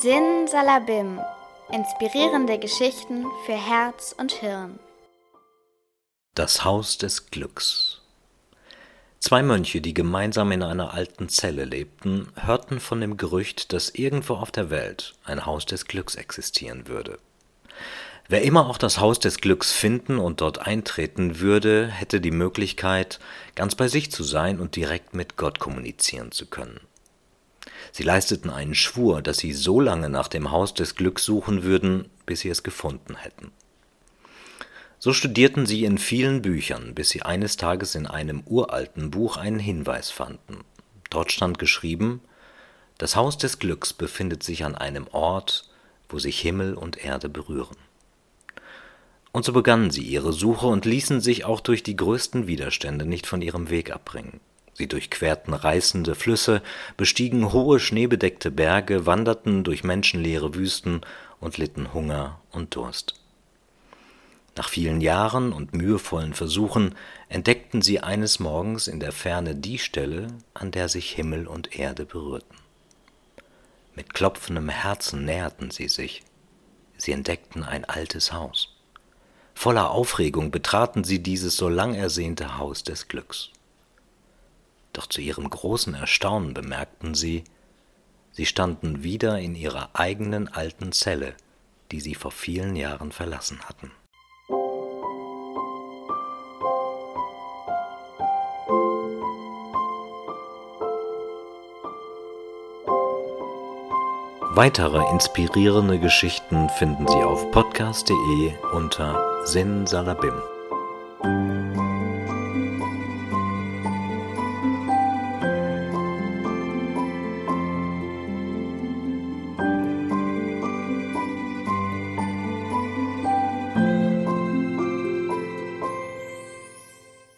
Sin Salabim. Inspirierende Geschichten für Herz und Hirn. Das Haus des Glücks. Zwei Mönche, die gemeinsam in einer alten Zelle lebten, hörten von dem Gerücht, dass irgendwo auf der Welt ein Haus des Glücks existieren würde. Wer immer auch das Haus des Glücks finden und dort eintreten würde, hätte die Möglichkeit, ganz bei sich zu sein und direkt mit Gott kommunizieren zu können. Sie leisteten einen Schwur, dass sie so lange nach dem Haus des Glücks suchen würden, bis sie es gefunden hätten. So studierten sie in vielen Büchern, bis sie eines Tages in einem uralten Buch einen Hinweis fanden. Dort stand geschrieben, das Haus des Glücks befindet sich an einem Ort, wo sich Himmel und Erde berühren. Und so begannen sie ihre Suche und ließen sich auch durch die größten Widerstände nicht von ihrem Weg abbringen. Sie durchquerten reißende Flüsse, bestiegen hohe schneebedeckte Berge, wanderten durch menschenleere Wüsten und litten Hunger und Durst. Nach vielen Jahren und mühevollen Versuchen entdeckten sie eines Morgens in der Ferne die Stelle, an der sich Himmel und Erde berührten. Mit klopfendem Herzen näherten sie sich. Sie entdeckten ein altes Haus. Voller Aufregung betraten sie dieses so lang ersehnte Haus des Glücks. Doch zu ihrem großen Erstaunen bemerkten sie, sie standen wieder in ihrer eigenen alten Zelle, die sie vor vielen Jahren verlassen hatten. Weitere inspirierende Geschichten finden Sie auf podcast.de unter Sin Salabim.